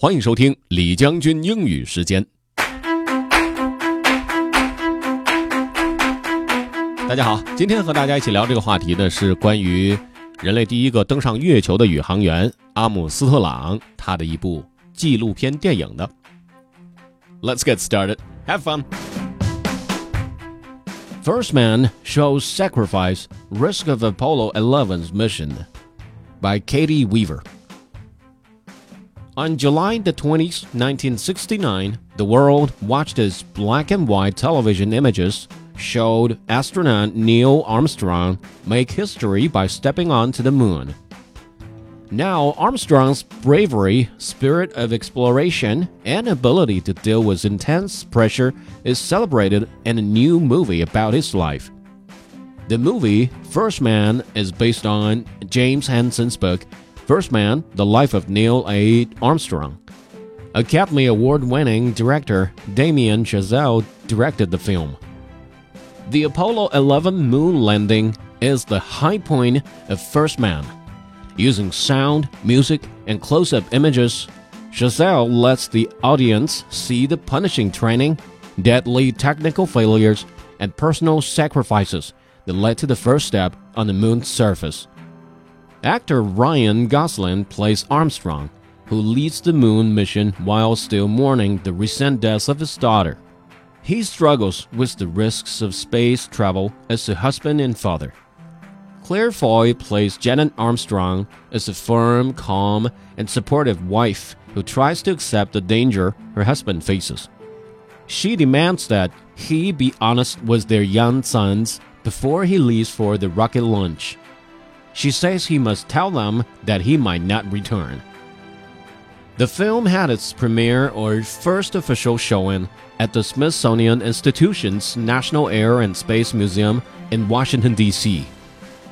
欢迎收听李将军英语时间。大家好，今天和大家一起聊这个话题呢，是关于人类第一个登上月球的宇航员阿姆斯特朗他的一部纪录片电影的。Let's get started. Have fun. First Man Shows Sacrifice Risk of Apollo 11's Mission by Katie Weaver. On July the 20th, 1969, the world watched as black and white television images showed astronaut Neil Armstrong make history by stepping onto the moon. Now, Armstrong's bravery, spirit of exploration, and ability to deal with intense pressure is celebrated in a new movie about his life. The movie, First Man, is based on James Hansen's book First Man The Life of Neil A. Armstrong. Academy Award winning director Damien Chazelle directed the film. The Apollo 11 moon landing is the high point of First Man. Using sound, music, and close up images, Chazelle lets the audience see the punishing training, deadly technical failures, and personal sacrifices that led to the first step on the moon's surface. Actor Ryan Gosling plays Armstrong, who leads the moon mission while still mourning the recent death of his daughter. He struggles with the risks of space travel as a husband and father. Claire Foy plays Janet Armstrong as a firm, calm, and supportive wife who tries to accept the danger her husband faces. She demands that he be honest with their young sons before he leaves for the rocket launch. She says he must tell them that he might not return. The film had its premiere or first official showing at the Smithsonian Institution's National Air and Space Museum in Washington, D.C.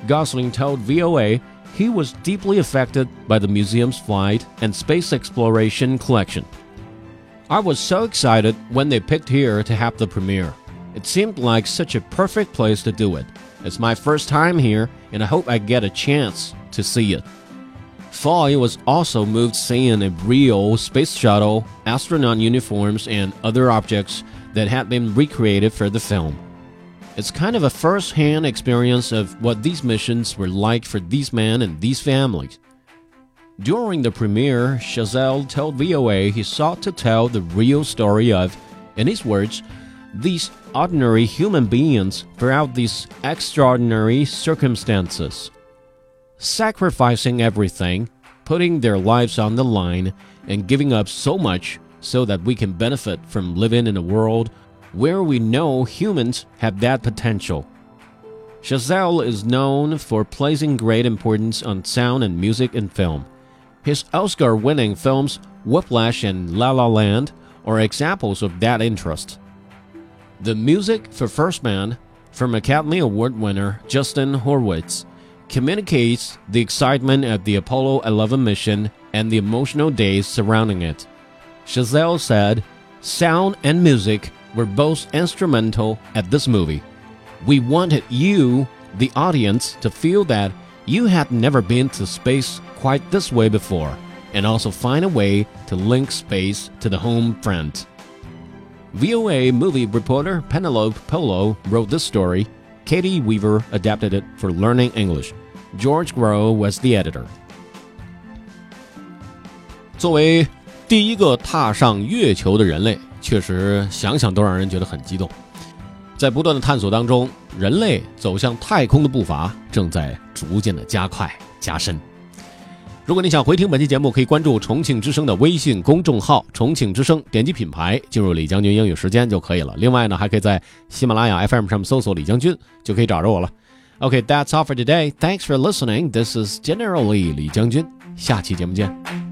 Gosling told VOA he was deeply affected by the museum's flight and space exploration collection. I was so excited when they picked here to have the premiere. It seemed like such a perfect place to do it. It's my first time here, and I hope I get a chance to see it. Foy was also moved seeing a real space shuttle, astronaut uniforms, and other objects that had been recreated for the film. It's kind of a first hand experience of what these missions were like for these men and these families. During the premiere, Chazelle told VOA he sought to tell the real story of, in his words, these ordinary human beings throughout these extraordinary circumstances. Sacrificing everything, putting their lives on the line, and giving up so much so that we can benefit from living in a world where we know humans have that potential. Chazelle is known for placing great importance on sound and music in film. His Oscar winning films Whiplash and La La Land are examples of that interest. The music for First Man from Academy Award winner Justin Hurwitz communicates the excitement of the Apollo 11 mission and the emotional days surrounding it. Chazelle said, Sound and music were both instrumental at this movie. We wanted you, the audience, to feel that you had never been to space quite this way before, and also find a way to link space to the home front. VOA movie reporter Penelope Polo wrote this story. Katie Weaver adapted it for Learning English. George Grow was the editor. 作为第一个踏上月球的人类，确实想想都让人觉得很激动。在不断的探索当中，人类走向太空的步伐正在逐渐的加快加深。如果你想回听本期节目，可以关注重庆之声的微信公众号“重庆之声”，点击品牌进入李将军英语时间就可以了。另外呢，还可以在喜马拉雅 FM 上面搜索李将军，就可以找着我了。OK，that's all for today. Thanks for listening. This is Generally 李将军。下期节目见。